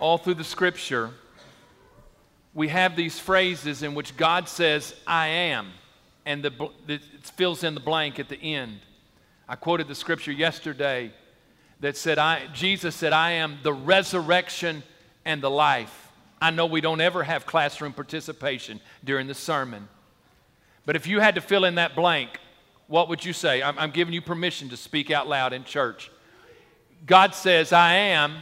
all through the scripture, we have these phrases in which God says, I am, and the, it fills in the blank at the end. I quoted the scripture yesterday that said, I, Jesus said, I am the resurrection and the life. I know we don't ever have classroom participation during the sermon. But if you had to fill in that blank, what would you say? I'm, I'm giving you permission to speak out loud in church. God says, I am.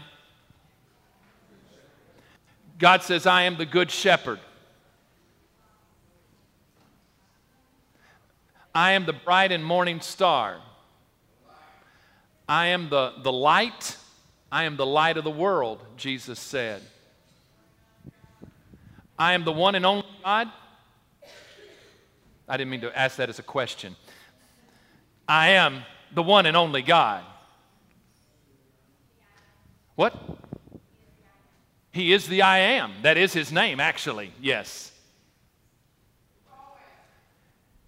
God says, I am the good shepherd. I am the bright and morning star. I am the, the light. I am the light of the world, Jesus said. I am the one and only God. I didn't mean to ask that as a question. I am the one and only God. What? He is the I am. That is his name, actually. Yes.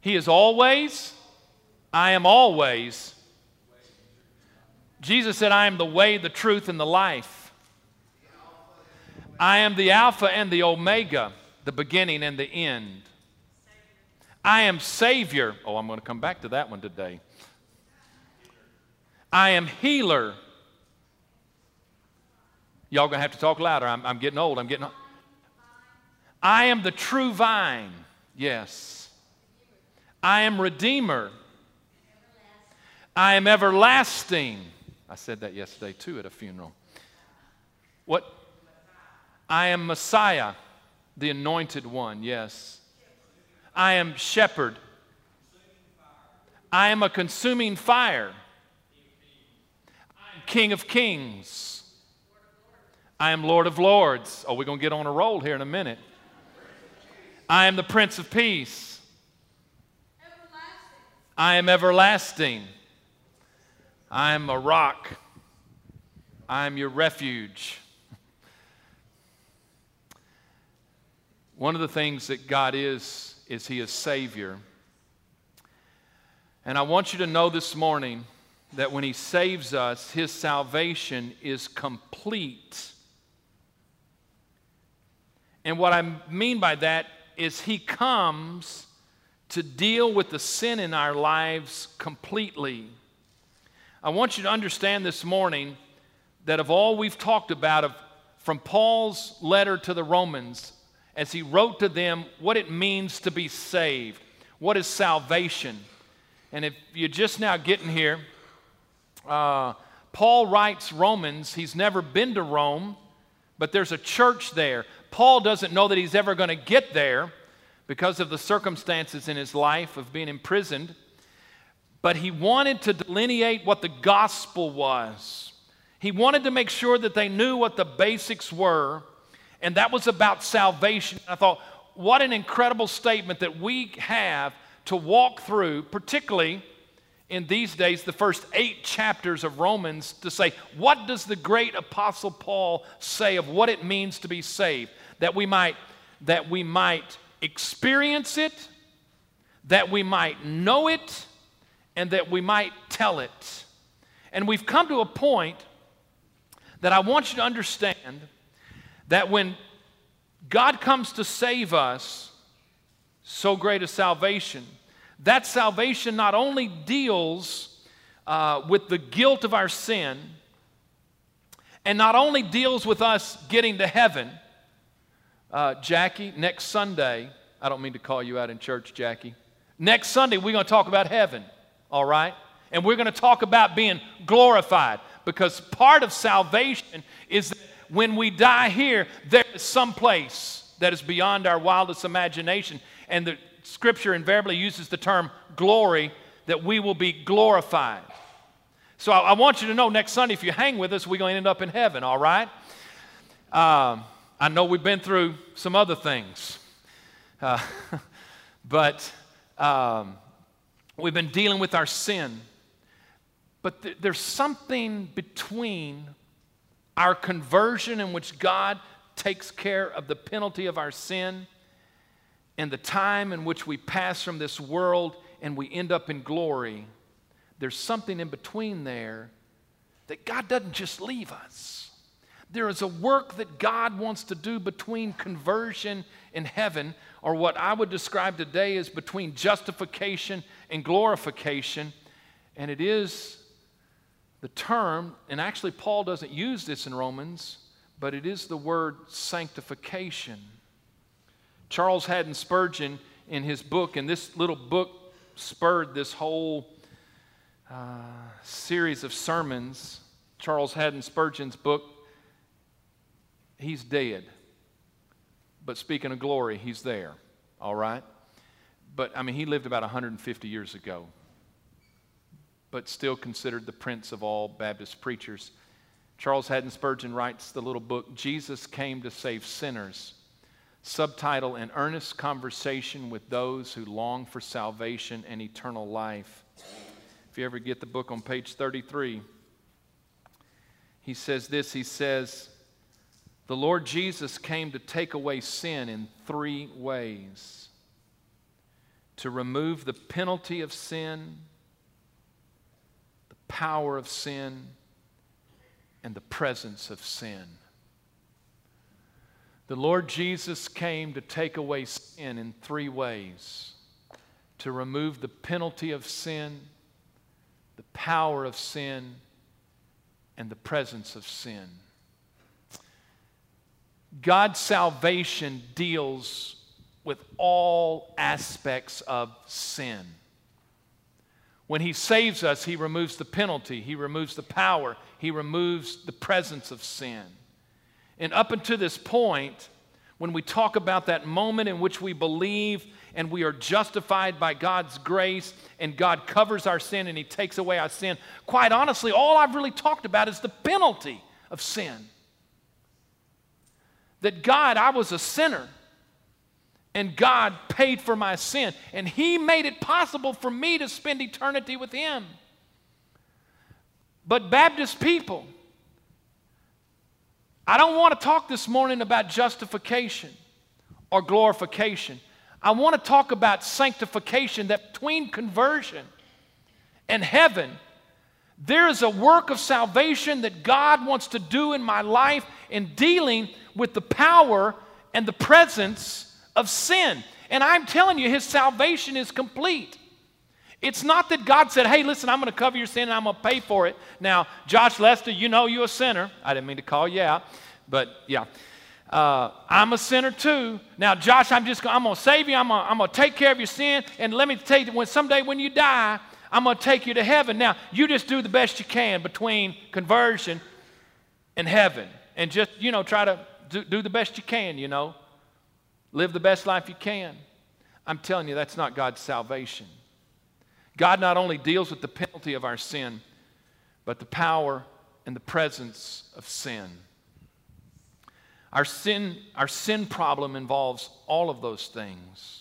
He is always, I am always. Jesus said, I am the way, the truth, and the life. I am the Alpha and the Omega, the beginning and the end. I am Savior. Oh, I'm going to come back to that one today. I am healer. Y'all to have to talk louder. I'm, I'm getting old. I'm getting old. I am the true vine. Yes. I am redeemer. I am everlasting. I said that yesterday too at a funeral. What? I am Messiah, the anointed one. Yes. I am shepherd. I am a consuming fire. I am King of kings. I am Lord of lords. Oh, we're going to get on a roll here in a minute. I am the Prince of Peace. I am everlasting. I am a rock. I am your refuge. One of the things that God is, is He is Savior. And I want you to know this morning that when He saves us, His salvation is complete. And what I mean by that is He comes to deal with the sin in our lives completely. I want you to understand this morning that of all we've talked about of, from Paul's letter to the Romans, as he wrote to them what it means to be saved. What is salvation? And if you're just now getting here, uh, Paul writes Romans. He's never been to Rome, but there's a church there. Paul doesn't know that he's ever going to get there because of the circumstances in his life of being imprisoned. But he wanted to delineate what the gospel was. He wanted to make sure that they knew what the basics were and that was about salvation. I thought, what an incredible statement that we have to walk through, particularly in these days, the first eight chapters of Romans, to say, what does the great apostle Paul say of what it means to be saved? That we might, that we might experience it, that we might know it, and that we might tell it. And we've come to a point that I want you to understand that when God comes to save us, so great a salvation, that salvation not only deals uh, with the guilt of our sin, and not only deals with us getting to heaven. Uh, Jackie, next Sunday, I don't mean to call you out in church, Jackie. Next Sunday, we're going to talk about heaven, all right? And we're going to talk about being glorified because part of salvation is that when we die here, there is some place that is beyond our wildest imagination. And the scripture invariably uses the term glory, that we will be glorified. So I, I want you to know next Sunday, if you hang with us, we're going to end up in heaven, all right? Um, I know we've been through some other things, uh, but um, we've been dealing with our sin. But th- there's something between our conversion, in which God takes care of the penalty of our sin, and the time in which we pass from this world and we end up in glory, there's something in between there that God doesn't just leave us. There is a work that God wants to do between conversion and heaven, or what I would describe today as between justification and glorification. And it is the term, and actually, Paul doesn't use this in Romans, but it is the word sanctification. Charles Haddon Spurgeon, in his book, and this little book spurred this whole uh, series of sermons. Charles Haddon Spurgeon's book, he's dead. But speaking of glory, he's there, all right? But I mean, he lived about 150 years ago, but still considered the prince of all Baptist preachers. Charles Haddon Spurgeon writes the little book, Jesus Came to Save Sinners. Subtitle An Earnest Conversation with Those Who Long for Salvation and Eternal Life. If you ever get the book on page 33, he says this He says, The Lord Jesus came to take away sin in three ways to remove the penalty of sin, the power of sin, and the presence of sin. The Lord Jesus came to take away sin in three ways to remove the penalty of sin, the power of sin, and the presence of sin. God's salvation deals with all aspects of sin. When He saves us, He removes the penalty, He removes the power, He removes the presence of sin. And up until this point, when we talk about that moment in which we believe and we are justified by God's grace and God covers our sin and He takes away our sin, quite honestly, all I've really talked about is the penalty of sin. That God, I was a sinner and God paid for my sin and He made it possible for me to spend eternity with Him. But Baptist people, I don't want to talk this morning about justification or glorification. I want to talk about sanctification that between conversion and heaven, there is a work of salvation that God wants to do in my life in dealing with the power and the presence of sin. And I'm telling you, His salvation is complete. It's not that God said, hey, listen, I'm going to cover your sin and I'm going to pay for it. Now, Josh Lester, you know you're a sinner. I didn't mean to call you out, but yeah. Uh, I'm a sinner too. Now, Josh, I'm just I'm to save you. I'm going to take care of your sin. And let me tell you, when someday when you die, I'm going to take you to heaven. Now, you just do the best you can between conversion and heaven. And just, you know, try to do, do the best you can, you know. Live the best life you can. I'm telling you, that's not God's salvation. God not only deals with the penalty of our sin, but the power and the presence of sin. Our sin, our sin problem involves all of those things.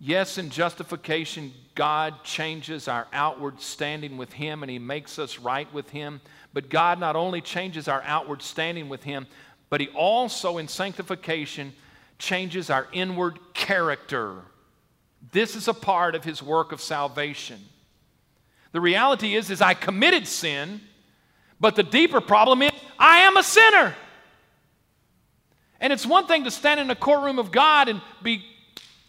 Yes, in justification, God changes our outward standing with Him and He makes us right with Him. But God not only changes our outward standing with Him, but He also, in sanctification, changes our inward character. This is a part of his work of salvation. The reality is is I committed sin, but the deeper problem is I am a sinner. And it's one thing to stand in a courtroom of God and be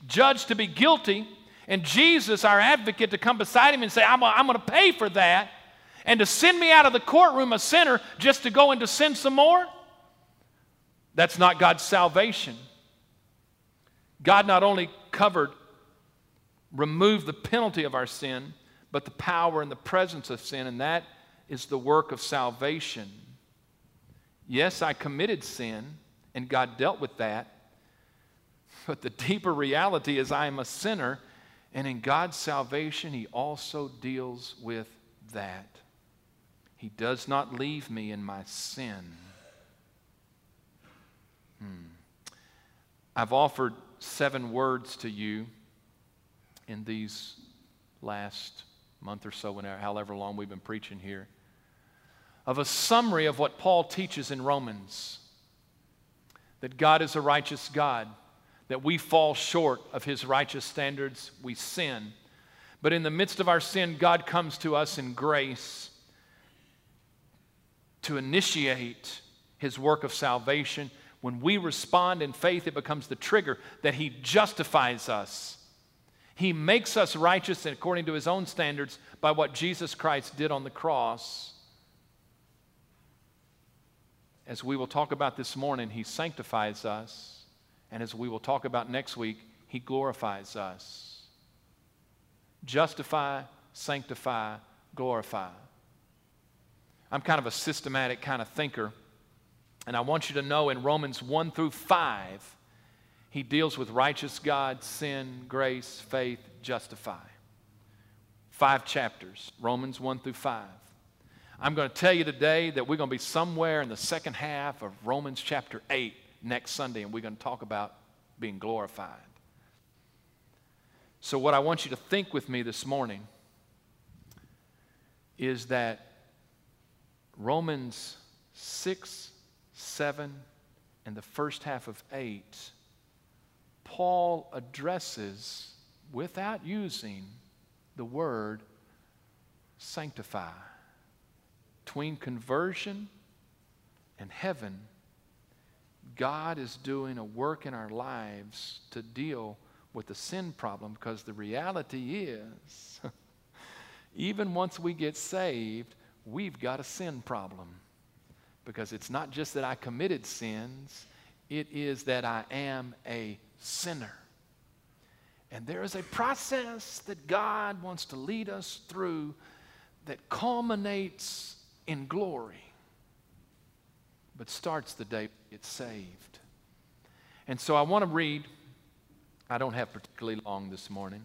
judged to be guilty, and Jesus, our advocate, to come beside him and say, I'm, I'm going to pay for that, and to send me out of the courtroom a sinner just to go and to sin some more. That's not God's salvation. God not only covered removed the penalty of our sin, but the power and the presence of sin, and that is the work of salvation. Yes, I committed sin, and God dealt with that, but the deeper reality is I am a sinner, and in God's salvation, He also deals with that. He does not leave me in my sin. Hmm. I've offered seven words to you in these last month or so, whenever, however long we've been preaching here, of a summary of what Paul teaches in Romans that God is a righteous God, that we fall short of his righteous standards, we sin. But in the midst of our sin, God comes to us in grace to initiate his work of salvation. When we respond in faith, it becomes the trigger that he justifies us. He makes us righteous according to his own standards by what Jesus Christ did on the cross. As we will talk about this morning, he sanctifies us. And as we will talk about next week, he glorifies us. Justify, sanctify, glorify. I'm kind of a systematic kind of thinker. And I want you to know in Romans 1 through 5, he deals with righteous God, sin, grace, faith, justify. Five chapters, Romans 1 through 5. I'm going to tell you today that we're going to be somewhere in the second half of Romans chapter 8 next Sunday, and we're going to talk about being glorified. So, what I want you to think with me this morning is that Romans 6, 7, and the first half of 8, Paul addresses, without using the word sanctify. Between conversion and heaven, God is doing a work in our lives to deal with the sin problem because the reality is, even once we get saved, we've got a sin problem. Because it's not just that I committed sins, it is that I am a sinner. And there is a process that God wants to lead us through that culminates in glory, but starts the day it's saved. And so I want to read, I don't have particularly long this morning.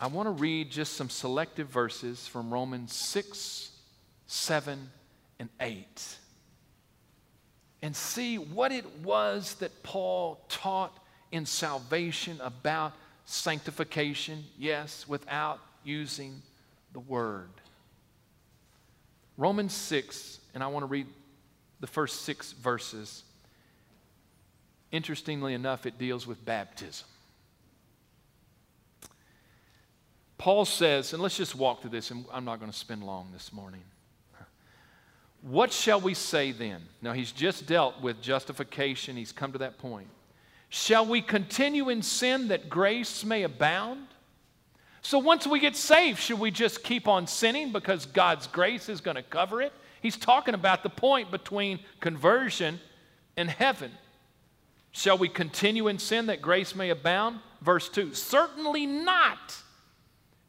I want to read just some selective verses from Romans 6, 7, and 8 and see what it was that Paul taught in salvation about sanctification, yes, without using the word. Romans 6, and I want to read the first six verses. Interestingly enough, it deals with baptism. Paul says, and let's just walk through this, and I'm not going to spend long this morning. What shall we say then? Now, he's just dealt with justification, he's come to that point. Shall we continue in sin that grace may abound? So, once we get saved, should we just keep on sinning because God's grace is going to cover it? He's talking about the point between conversion and heaven. Shall we continue in sin that grace may abound? Verse 2 Certainly not.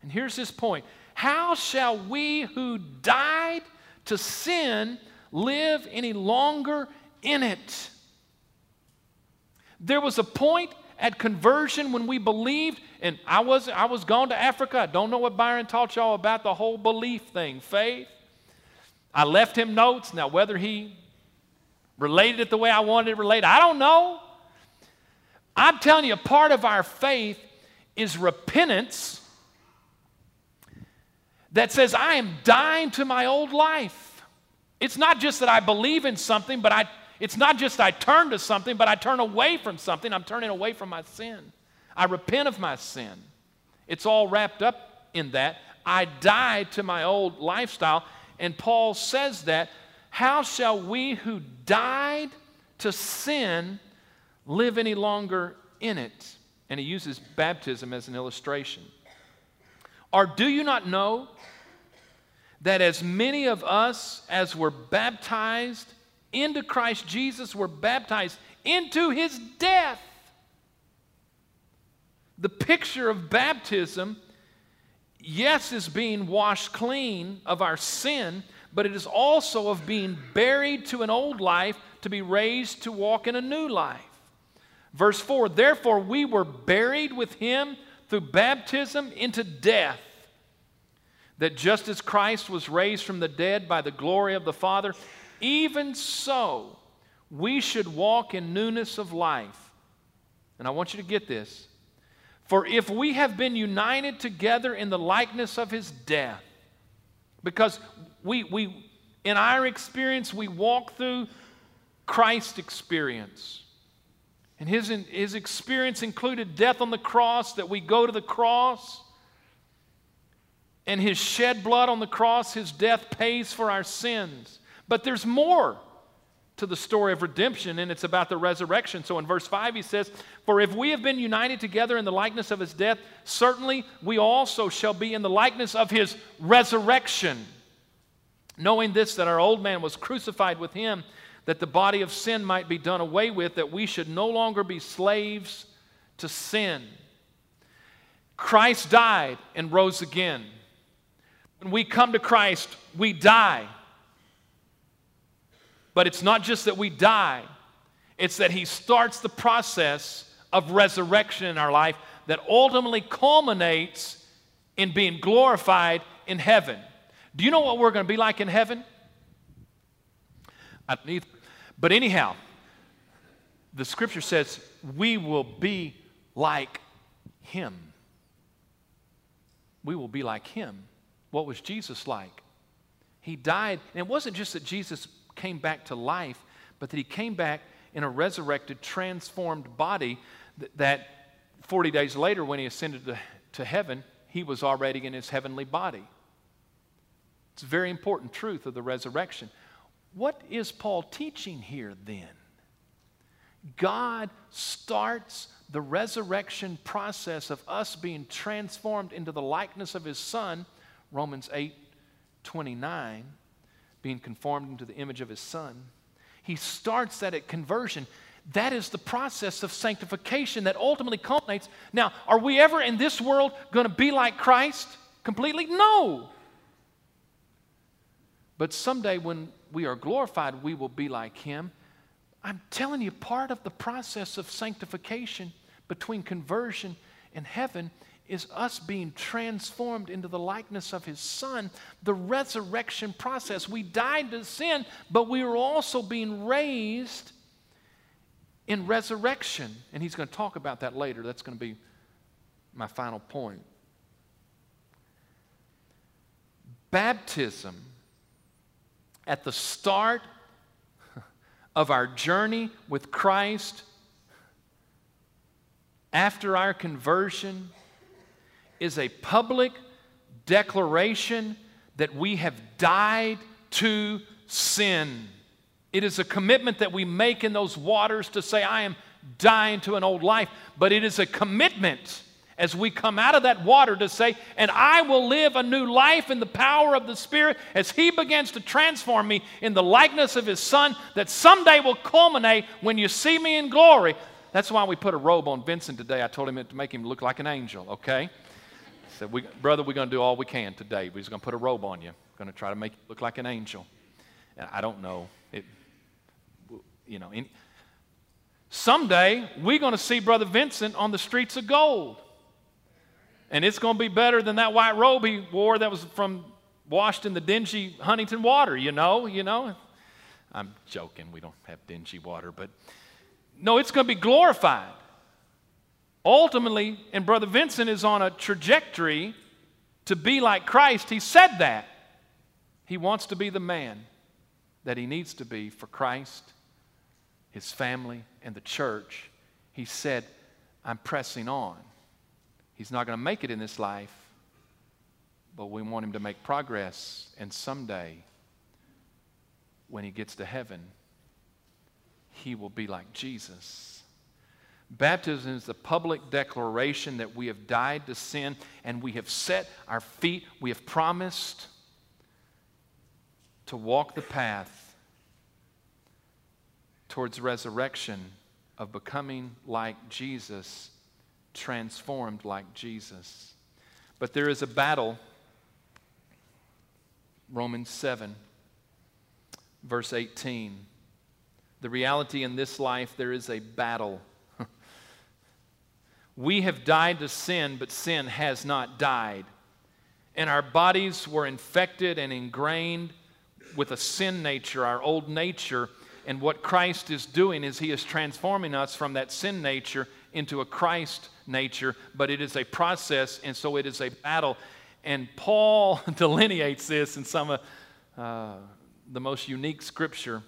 And here's his point How shall we who died to sin live any longer in it? There was a point at conversion when we believed, and I was, I was gone to Africa. I don't know what Byron taught y'all about the whole belief thing, faith. I left him notes. Now, whether he related it the way I wanted it related, I don't know. I'm telling you, part of our faith is repentance that says, I am dying to my old life. It's not just that I believe in something, but I, it's not just I turn to something, but I turn away from something. I'm turning away from my sin. I repent of my sin. It's all wrapped up in that. I die to my old lifestyle. And Paul says that. How shall we who died to sin live any longer in it? And he uses baptism as an illustration. Or do you not know that as many of us as were baptized into Christ Jesus were baptized into his death? The picture of baptism, yes, is being washed clean of our sin, but it is also of being buried to an old life to be raised to walk in a new life. Verse 4 Therefore, we were buried with him through baptism into death, that just as Christ was raised from the dead by the glory of the Father, even so we should walk in newness of life. And I want you to get this. For if we have been united together in the likeness of his death, because we, we in our experience, we walk through Christ's experience. And his, his experience included death on the cross, that we go to the cross. and his shed blood on the cross, his death pays for our sins. But there's more to the story of redemption, and it's about the resurrection. So in verse 5, he says, For if we have been united together in the likeness of his death, certainly we also shall be in the likeness of his resurrection. Knowing this, that our old man was crucified with him, that the body of sin might be done away with, that we should no longer be slaves to sin. Christ died and rose again. When we come to Christ, we die. But it's not just that we die, it's that He starts the process of resurrection in our life that ultimately culminates in being glorified in heaven. Do you know what we're going to be like in heaven? I don't either. But anyhow, the scripture says we will be like him. We will be like him. What was Jesus like? He died, and it wasn't just that Jesus came back to life, but that he came back in a resurrected, transformed body that 40 days later, when he ascended to, to heaven, he was already in his heavenly body. It's a very important truth of the resurrection. What is Paul teaching here then? God starts the resurrection process of us being transformed into the likeness of his son, Romans 8 29, being conformed into the image of his son. He starts that at conversion. That is the process of sanctification that ultimately culminates. Now, are we ever in this world going to be like Christ completely? No. But someday when we are glorified, we will be like him. I'm telling you, part of the process of sanctification between conversion and heaven is us being transformed into the likeness of his son, the resurrection process. We died to sin, but we are also being raised in resurrection. And he's going to talk about that later. That's going to be my final point. Baptism at the start of our journey with Christ after our conversion is a public declaration that we have died to sin. It is a commitment that we make in those waters to say, I am dying to an old life, but it is a commitment as we come out of that water to say, and I will live a new life in the power of the Spirit as He begins to transform me in the likeness of His Son that someday will culminate when you see me in glory. That's why we put a robe on Vincent today. I told him to make him look like an angel, okay? Said, we, Brother, we're going to do all we can today. We're just going to put a robe on you. We're going to try to make you look like an angel. And I don't know. It, you know, any, someday we're going to see Brother Vincent on the streets of gold. And it's going to be better than that white robe he wore that was from washed in the dingy Huntington water, you know, you know. I'm joking. We don't have dingy water, but no, it's going to be glorified. Ultimately, and Brother Vincent is on a trajectory to be like Christ. He said that. He wants to be the man that he needs to be for Christ, his family, and the church. He said, I'm pressing on. He's not going to make it in this life, but we want him to make progress. And someday, when he gets to heaven, he will be like Jesus. Baptism is the public declaration that we have died to sin and we have set our feet, we have promised to walk the path towards resurrection of becoming like Jesus, transformed like Jesus. But there is a battle. Romans 7, verse 18. The reality in this life, there is a battle we have died to sin, but sin has not died. And our bodies were infected and ingrained with a sin nature, our old nature. And what Christ is doing is He is transforming us from that sin nature into a Christ nature, but it is a process, and so it is a battle. And Paul delineates this in some of uh, the most unique scripture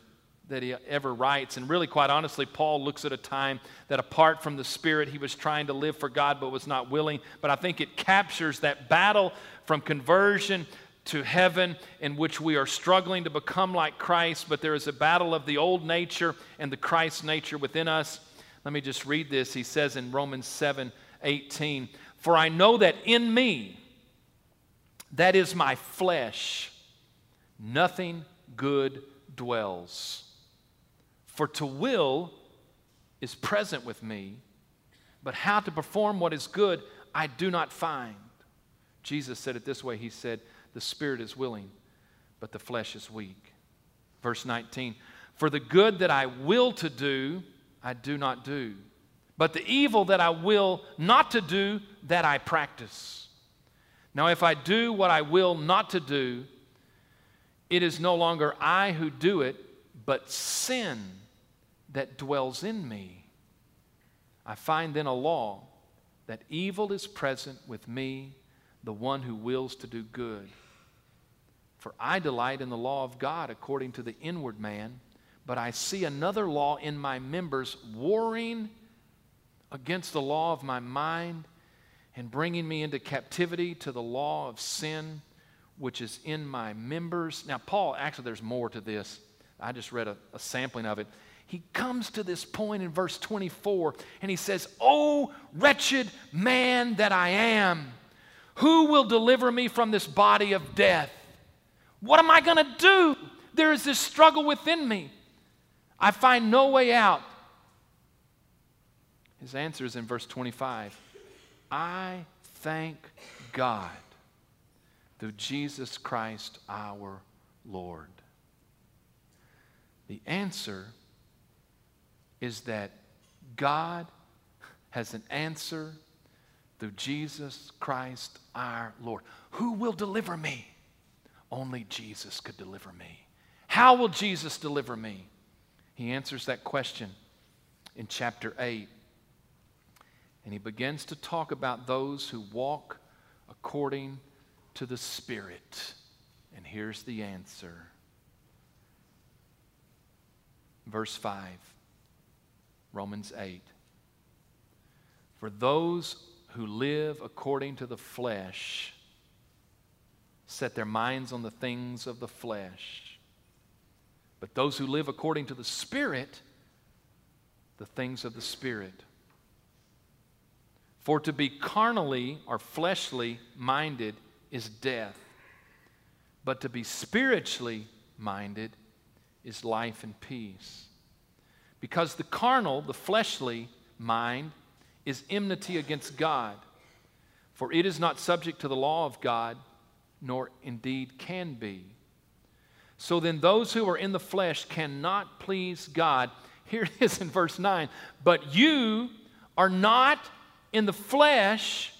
that he ever writes. And really, quite honestly, Paul looks at a time that apart from the Spirit, he was trying to live for God but was not willing. But I think it captures that battle from conversion to heaven in which we are struggling to become like Christ, but there is a battle of the old nature and the Christ nature within us. Let me just read this. He says in Romans 7 18, For I know that in me, that is my flesh, nothing good dwells. For to will is present with me, but how to perform what is good I do not find. Jesus said it this way He said, The spirit is willing, but the flesh is weak. Verse 19, For the good that I will to do, I do not do, but the evil that I will not to do, that I practice. Now, if I do what I will not to do, it is no longer I who do it, but sin that dwells in me. I find then a law that evil is present with me, the one who wills to do good. For I delight in the law of God according to the inward man, but I see another law in my members warring against the law of my mind and bringing me into captivity to the law of sin which is in my members. Now, Paul, actually, there's more to this. I just read a, a sampling of it. He comes to this point in verse 24 and he says, Oh, wretched man that I am, who will deliver me from this body of death? What am I going to do? There is this struggle within me. I find no way out. His answer is in verse 25 I thank God through Jesus Christ our Lord. The answer is that God has an answer through Jesus Christ our Lord. Who will deliver me? Only Jesus could deliver me. How will Jesus deliver me? He answers that question in chapter 8. And he begins to talk about those who walk according to the Spirit. And here's the answer. Verse 5, Romans 8. For those who live according to the flesh set their minds on the things of the flesh. But those who live according to the Spirit, the things of the Spirit. For to be carnally or fleshly minded is death, but to be spiritually minded is life and peace. Because the carnal, the fleshly mind, is enmity against God, for it is not subject to the law of God, nor indeed can be. So then, those who are in the flesh cannot please God. Here it is in verse 9. But you are not in the flesh,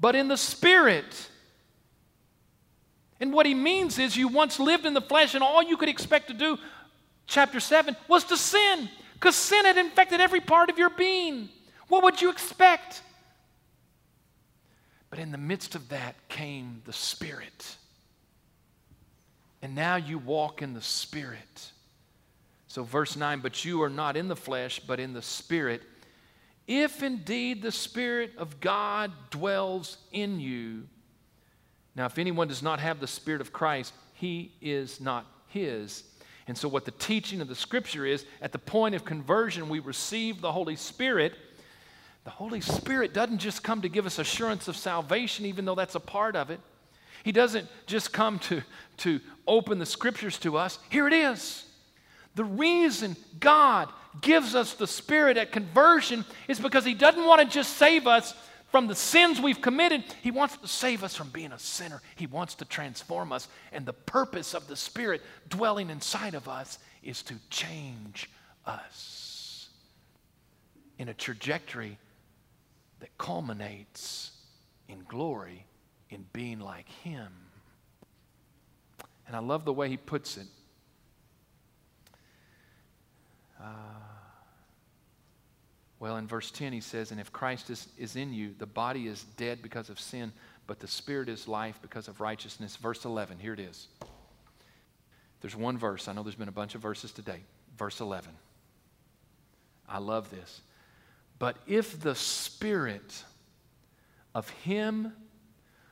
but in the spirit. And what he means is you once lived in the flesh, and all you could expect to do, chapter 7, was to sin, because sin had infected every part of your being. What would you expect? But in the midst of that came the Spirit. And now you walk in the Spirit. So, verse 9, but you are not in the flesh, but in the Spirit. If indeed the Spirit of God dwells in you, now, if anyone does not have the Spirit of Christ, he is not his. And so, what the teaching of the Scripture is at the point of conversion, we receive the Holy Spirit. The Holy Spirit doesn't just come to give us assurance of salvation, even though that's a part of it. He doesn't just come to, to open the Scriptures to us. Here it is. The reason God gives us the Spirit at conversion is because He doesn't want to just save us from the sins we've committed. He wants to save us from being a sinner. He wants to transform us. And the purpose of the Spirit dwelling inside of us is to change us in a trajectory that culminates in glory in being like Him. And I love the way He puts it. Uh, well, in verse 10, he says, And if Christ is, is in you, the body is dead because of sin, but the spirit is life because of righteousness. Verse 11, here it is. There's one verse. I know there's been a bunch of verses today. Verse 11. I love this. But if the Spirit of Him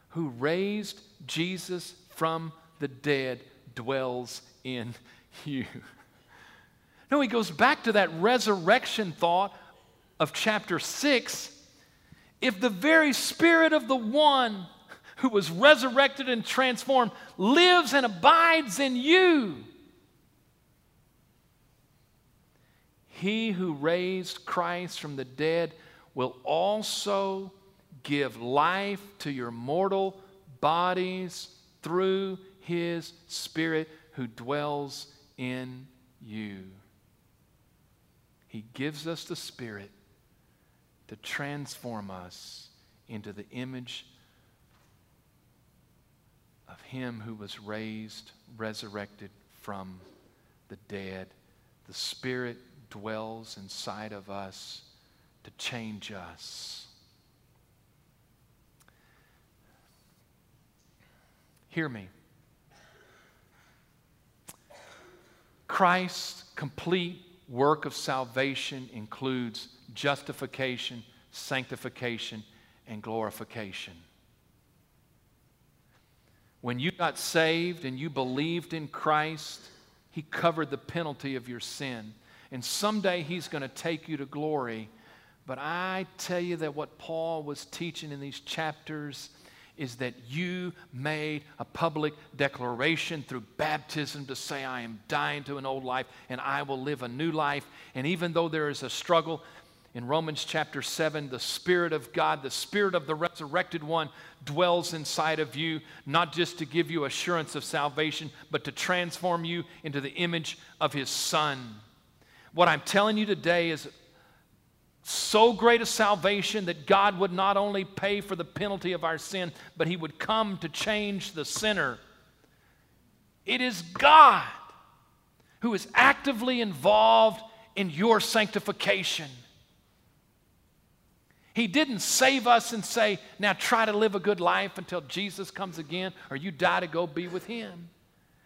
who raised Jesus from the dead dwells in you. No, he goes back to that resurrection thought of chapter 6. If the very spirit of the one who was resurrected and transformed lives and abides in you, he who raised Christ from the dead will also give life to your mortal bodies through his Spirit who dwells in you. He gives us the Spirit to transform us into the image of Him who was raised, resurrected from the dead. The Spirit dwells inside of us to change us. Hear me. Christ's complete work of salvation includes justification, sanctification, and glorification. When you got saved and you believed in Christ, He covered the penalty of your sin. And someday He's going to take you to glory. But I tell you that what Paul was teaching in these chapters is that you made a public declaration through baptism to say, I am dying to an old life and I will live a new life. And even though there is a struggle, in Romans chapter 7, the Spirit of God, the Spirit of the resurrected one, dwells inside of you, not just to give you assurance of salvation, but to transform you into the image of His Son. What I'm telling you today is so great a salvation that God would not only pay for the penalty of our sin, but He would come to change the sinner. It is God who is actively involved in your sanctification. He didn't save us and say, now try to live a good life until Jesus comes again or you die to go be with Him.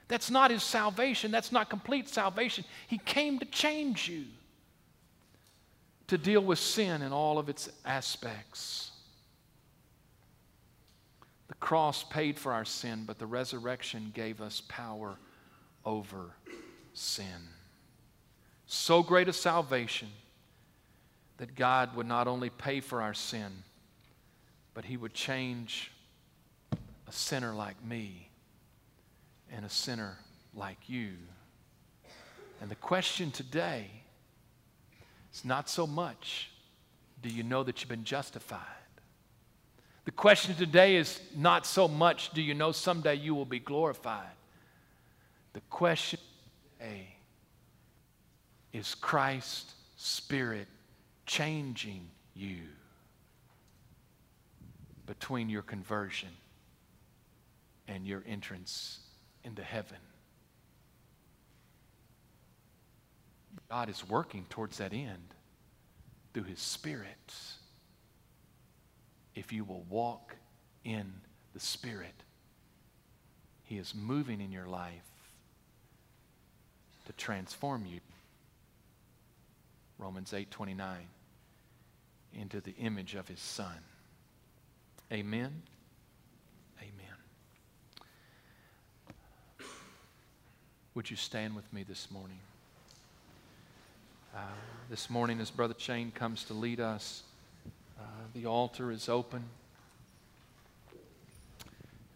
That's not His salvation. That's not complete salvation. He came to change you to deal with sin in all of its aspects. The cross paid for our sin, but the resurrection gave us power over sin. So great a salvation that God would not only pay for our sin, but He would change a sinner like me and a sinner like you. And the question today is not so much do you know that you've been justified? The question today is not so much do you know someday you will be glorified? The question today is Christ's Spirit changing you between your conversion and your entrance into heaven? God is working towards that end through His Spirit. If you will walk in the Spirit, He is moving in your life to transform you. Romans 8 29 into the image of His Son. Amen. Amen. Would you stand with me this morning? Uh, this morning, as Brother Shane comes to lead us, uh, the altar is open.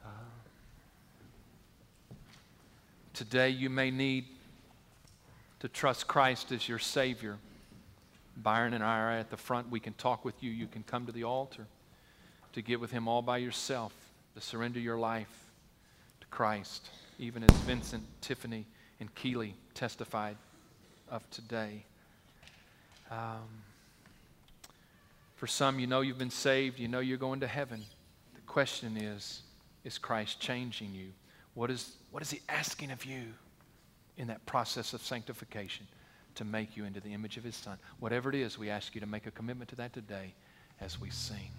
Uh, today, you may need to trust Christ as your Savior. Byron and I are at the front. We can talk with you. You can come to the altar to get with Him all by yourself, to surrender your life to Christ, even as Vincent, Tiffany, and Keeley testified of today. Um, for some, you know you've been saved, you know you're going to heaven. The question is is Christ changing you? What is, what is He asking of you in that process of sanctification to make you into the image of His Son? Whatever it is, we ask you to make a commitment to that today as we sing.